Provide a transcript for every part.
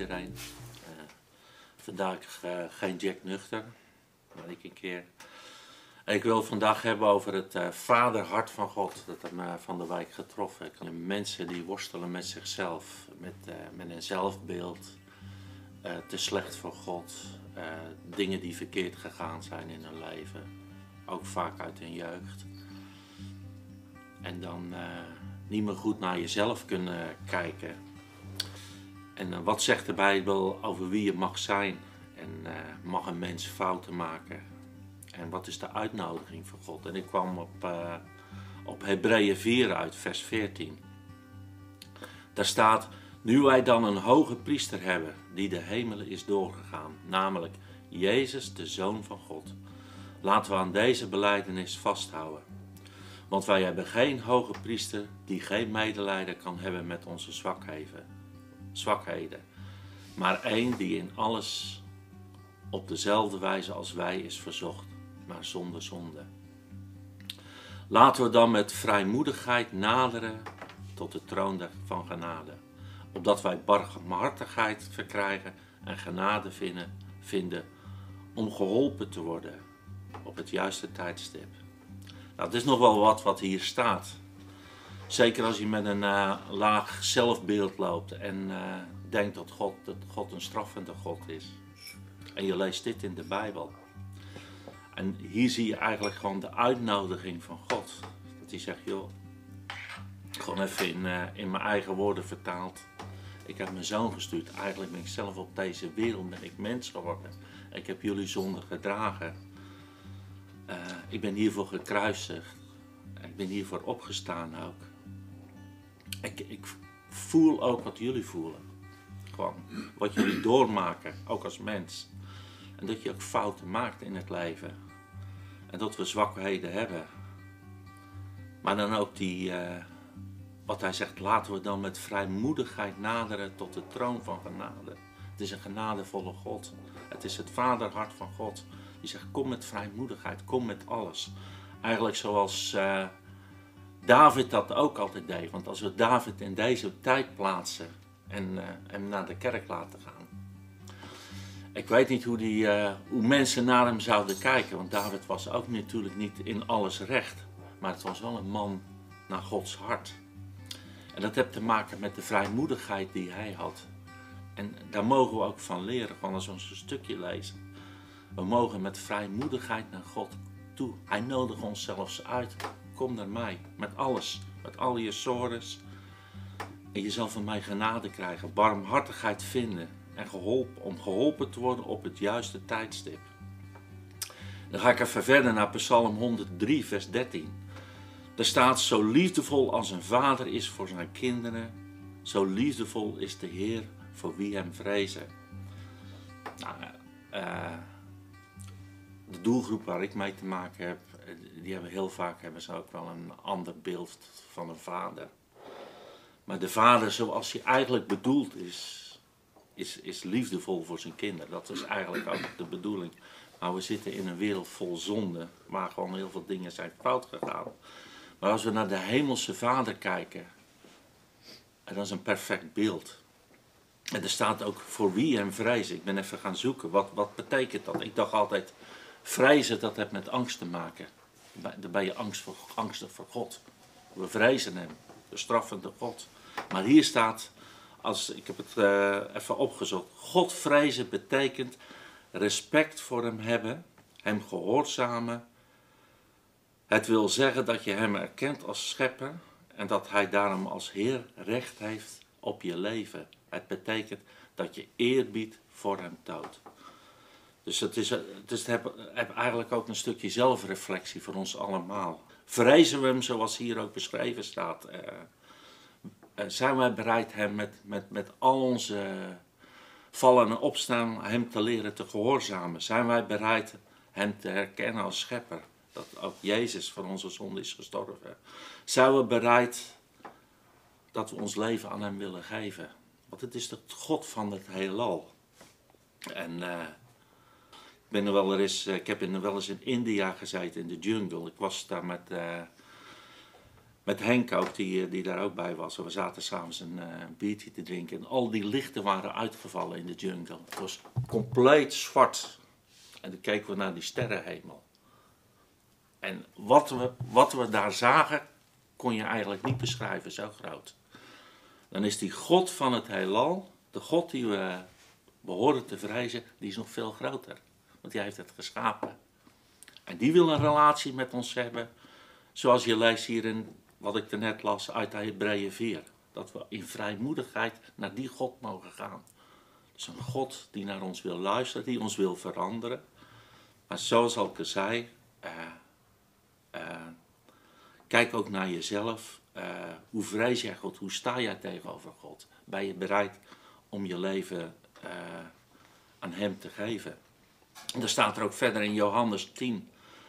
iedereen. Uh, vandaag uh, geen Jack Nuchter, maar ik een keer. Ik wil vandaag hebben over het uh, vaderhart van God. Dat heeft me van de wijk getroffen. Mensen die worstelen met zichzelf, met, met een zelfbeeld. te slecht voor God. dingen die verkeerd gegaan zijn in hun leven. Ook vaak uit hun jeugd. En dan niet meer goed naar jezelf kunnen kijken en eh, wat zegt de Bijbel over wie je mag zijn? En uh, mag een mens fouten maken? En wat is de uitnodiging van God? En ik kwam op, uh, op Hebreeën 4 uit, vers 14. Daar staat, nu wij dan een hoge priester hebben die de hemelen is doorgegaan, namelijk Jezus, de Zoon van God. Laten we aan deze beleidenis vasthouden. Want wij hebben geen hoge priester die geen medelijden kan hebben met onze zwakheden zwakheden, maar één die in alles op dezelfde wijze als wij is verzocht, maar zonder zonde. Laten we dan met vrijmoedigheid naderen tot de troon van genade, opdat wij barmhartigheid verkrijgen en genade vinden, vinden om geholpen te worden op het juiste tijdstip. Nou, het is nog wel wat wat hier staat. Zeker als je met een uh, laag zelfbeeld loopt en uh, denkt dat God, dat God een straffende God is. En je leest dit in de Bijbel. En hier zie je eigenlijk gewoon de uitnodiging van God. Dat hij zegt, joh, gewoon even in, in mijn eigen woorden vertaald. Ik heb mijn zoon gestuurd. Eigenlijk ben ik zelf op deze wereld ben ik mens geworden. Ik heb jullie zonde gedragen. ik ben hiervoor gekruisigd. Ik ben hiervoor opgestaan ook. Ik, ik voel ook wat jullie voelen. Gewoon wat jullie doormaken, ook als mens. En dat je ook fouten maakt in het leven. En dat we zwakheden hebben. Maar dan ook die, uh, wat hij zegt, laten we dan met vrijmoedigheid naderen tot de troon van genade. Het is een genadevolle God. Het is het vaderhart van God. Die zegt, kom met vrijmoedigheid, kom met alles. Eigenlijk zoals uh, David dat ook altijd deed. Want als we David in deze tijd plaatsen en hem naar de kerk laten gaan. Ik weet niet hoe, die, uh, hoe mensen naar hem zouden kijken. Want David was ook natuurlijk niet in alles recht. Maar het was wel een man naar Gods hart. En dat heeft te maken met de vrijmoedigheid die hij had. En daar mogen we ook van leren, gewoon als we ons een stukje lezen. We mogen met vrijmoedigheid naar God toe. Hij nodigt ons zelfs uit kom naar mij met alles, met al je sores. En je zal van mij genade krijgen, barmhartigheid vinden en geholpen, om geholpen te worden op het juiste tijdstip. Dan ga ik even verder naar Psalm 103, vers 13. Daar staat: Zo liefdevol als een vader is voor zijn kinderen, zo liefdevol is de Heer voor wie hem vrezen. Nou, uh, doelgroep waar ik mee te maken heb, die hebben heel vaak hebben ze ook wel een ander beeld van een vader. Maar de vader zoals hij eigenlijk bedoeld is, is, is liefdevol voor zijn kinderen. Dat is eigenlijk ook de bedoeling. Maar we zitten in een wereld vol zonde, waar gewoon heel veel dingen zijn fout gegaan. Maar als we naar de hemelse vader kijken, en dat is een perfect beeld. En er staat ook voor wie hem vrezen. Ik ben even gaan zoeken, wat, wat betekent dat? Ik dacht altijd, vrezen dat heeft met angst te maken. Dan ben je angst voor, angstig voor God. We vrezen hem, de straffende God. Maar hier staat, als, ik heb het uh, even opgezocht. God vrezen betekent respect voor hem hebben, hem gehoorzamen. Het wil zeggen dat je hem erkent als schepper en dat hij daarom als Heer recht heeft op je leven. Het betekent dat je eerbied voor hem toont. Dus het is, het is heb, heb eigenlijk ook een stukje zelfreflectie voor ons allemaal. Vrezen we hem zoals hier ook beschreven staat? Uh, uh, zijn wij bereid hem met, met, met al onze vallen en opstaan, hem te leren te gehoorzamen? Zijn wij bereid hem te herkennen als schepper? Dat ook Jezus voor onze zonde is gestorven. Zijn we bereid dat we ons leven aan hem willen geven? Want het is de God van het heelal. En... Uh, ben er wel eens, eh, ik heb in, wel eens in India gezeten, in de jungle. Ik was daar met, uh, met Henk ook, die, die daar ook bij was. We zaten s'avonds een, een biertje te drinken en al die lichten waren uitgevallen in de jungle. Het was compleet zwart. En dan keken we naar die sterrenhemel. En wat we, wat we daar zagen, kon je eigenlijk niet beschrijven, zo groot. Dan is die God van het heelal, de God die we behoren te vrezen, die is nog veel groter. Want hij heeft het geschapen. En die wil een relatie met ons hebben, zoals je leest hier in wat ik net las uit Hebreeën 4. Dat we in vrijmoedigheid naar die God mogen gaan. Dus een God die naar ons wil luisteren, die ons wil veranderen. Maar zoals ik al zei, uh, uh, kijk ook naar jezelf. Uh, hoe vrees jij God? Hoe sta jij tegenover God? Ben je bereid om je leven aan Hem te geven? En dan staat er ook verder in Johannes 10,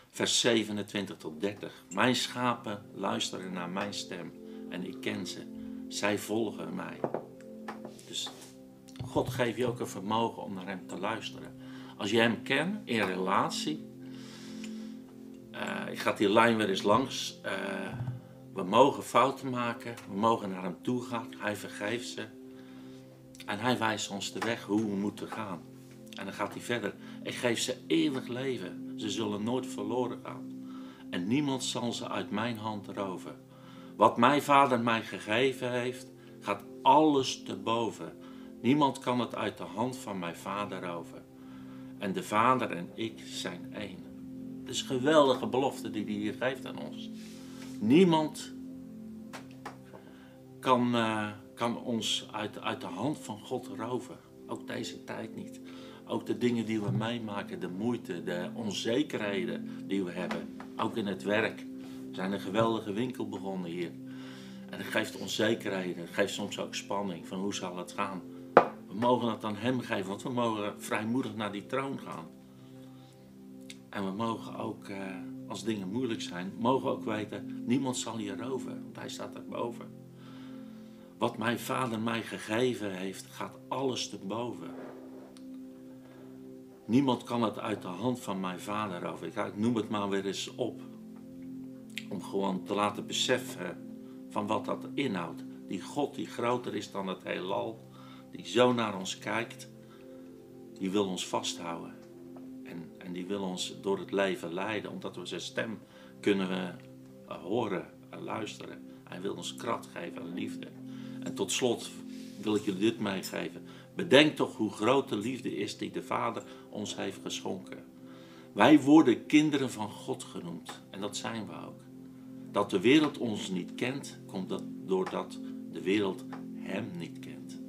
vers 27 tot 30. Mijn schapen luisteren naar mijn stem en ik ken ze. Zij volgen mij. Dus God geeft je ook een vermogen om naar Hem te luisteren. Als je Hem kent in relatie, uh, ik ga die lijn weer eens langs. Uh, we mogen fouten maken, we mogen naar Hem toe gaan. Hij vergeeft ze. En Hij wijst ons de weg hoe we moeten gaan. En dan gaat hij verder. Ik geef ze eeuwig leven. Ze zullen nooit verloren gaan. En niemand zal ze uit mijn hand roven. Wat mijn vader mij gegeven heeft, gaat alles te boven. Niemand kan het uit de hand van mijn vader roven. En de vader en ik zijn één. Het is een geweldige belofte die hij hier geeft aan ons. Niemand kan, uh, kan ons uit, uit de hand van God roven. Ook deze tijd niet. Ook de dingen die we meemaken, de moeite, de onzekerheden die we hebben. Ook in het werk. We zijn een geweldige winkel begonnen hier. En dat geeft onzekerheden, het geeft soms ook spanning van hoe zal het gaan. We mogen dat aan Hem geven, want we mogen vrijmoedig naar die troon gaan. En we mogen ook, eh, als dingen moeilijk zijn, mogen ook weten, niemand zal je roven, want Hij staat er boven. Wat mijn vader mij gegeven heeft, gaat alles te boven. Niemand kan het uit de hand van mijn vader roven. Ik noem het maar weer eens op. Om gewoon te laten beseffen van wat dat inhoudt. Die God die groter is dan het heelal, die zo naar ons kijkt, die wil ons vasthouden. En, en die wil ons door het leven leiden, omdat we zijn stem kunnen eh, horen en luisteren. Hij wil ons kracht geven en liefde. En tot slot wil ik jullie dit meegeven. Bedenk toch hoe groot de liefde is die de Vader ons heeft geschonken. Wij worden kinderen van God genoemd. En dat zijn we ook. Dat de wereld ons niet kent, komt dat doordat de wereld Hem niet kent.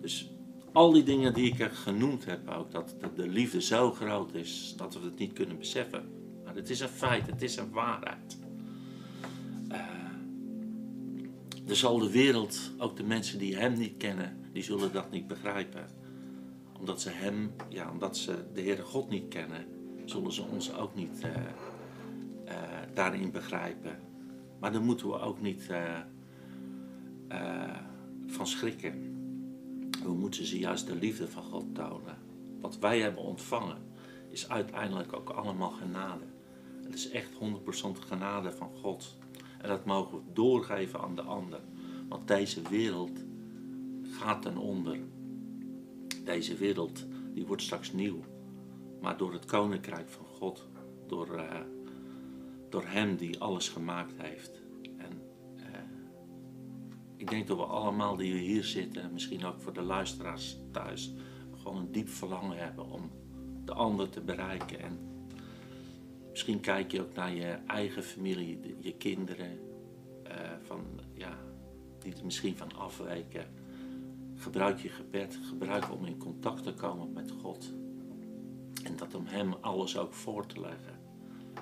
Dus al die dingen die ik er genoemd heb, ook dat de liefde zo groot is dat we het niet kunnen beseffen. Maar het is een feit, het is een waarheid. Uh, er zal de wereld, ook de mensen die Hem niet kennen, die zullen dat niet begrijpen. Omdat ze Hem, ja, omdat ze de Heere God niet kennen, zullen ze ons ook niet uh, uh, daarin begrijpen. Maar daar moeten we ook niet uh, van schrikken. We moeten ze juist de liefde van God tonen. Wat wij hebben ontvangen is uiteindelijk ook allemaal genade. Het is echt 100% genade van God. En dat mogen we doorgeven aan de ander. Want deze wereld gaat ten onder. Deze wereld die wordt straks nieuw. Maar door het koninkrijk van God, door, uh, door Hem die alles gemaakt heeft. En uh, ik denk dat we allemaal die hier zitten, misschien ook voor de luisteraars thuis, gewoon een diep verlangen hebben om de ander te bereiken. En misschien kijk je ook naar je eigen familie, je kinderen, uh, van, ja, die er misschien van afwijken Gebruik je gebed, gebruik om in contact te komen met God. En dat om Hem alles ook voor te leggen.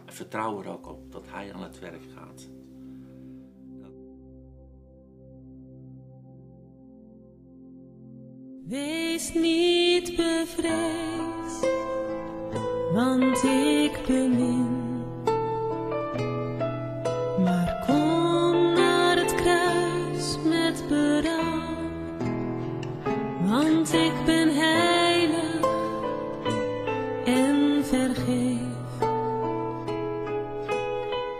En vertrouw er ook op dat Hij aan het werk gaat. Wees niet bevreesd, want ik ben bemin. Maar kom naar het kruis met berouw, want ik ben heilig en vergeef.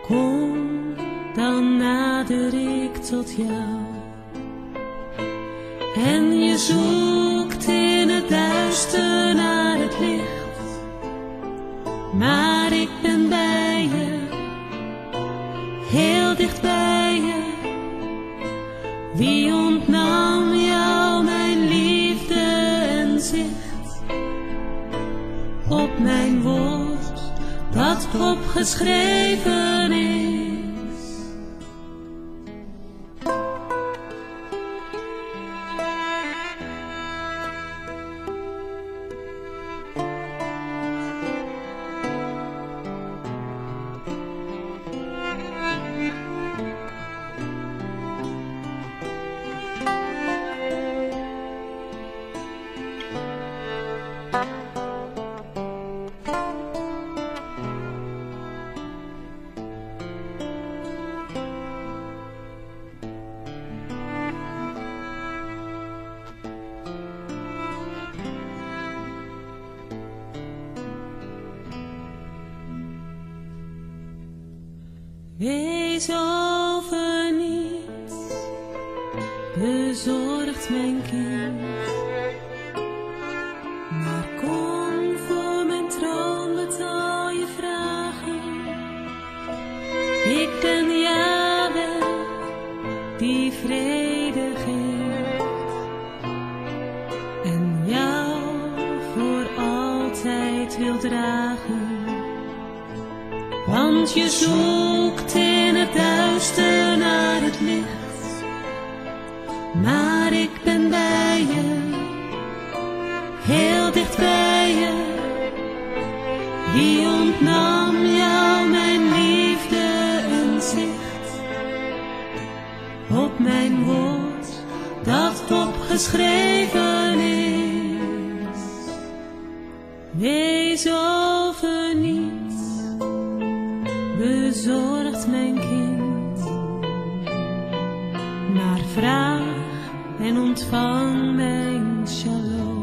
Kom, dan nader ik tot jou en je zoekt. Heel dicht bij je. Wie ontnam jou mijn liefde en zicht? Op mijn woord dat opgeschreven is. Wees over niets bezorgd, mijn kind. Maar kom voor mijn troon met al je vragen. Ik ben Yahweh, die vrede geeft. En jou voor altijd wil dragen. Want je zoekt naar het licht. Maar ik ben bij je, heel dicht bij je. Wie ontnam jou mijn liefde en zicht? Op mijn woord dat opgeschreven is. Wees over vraag en ontvang mijn shalom.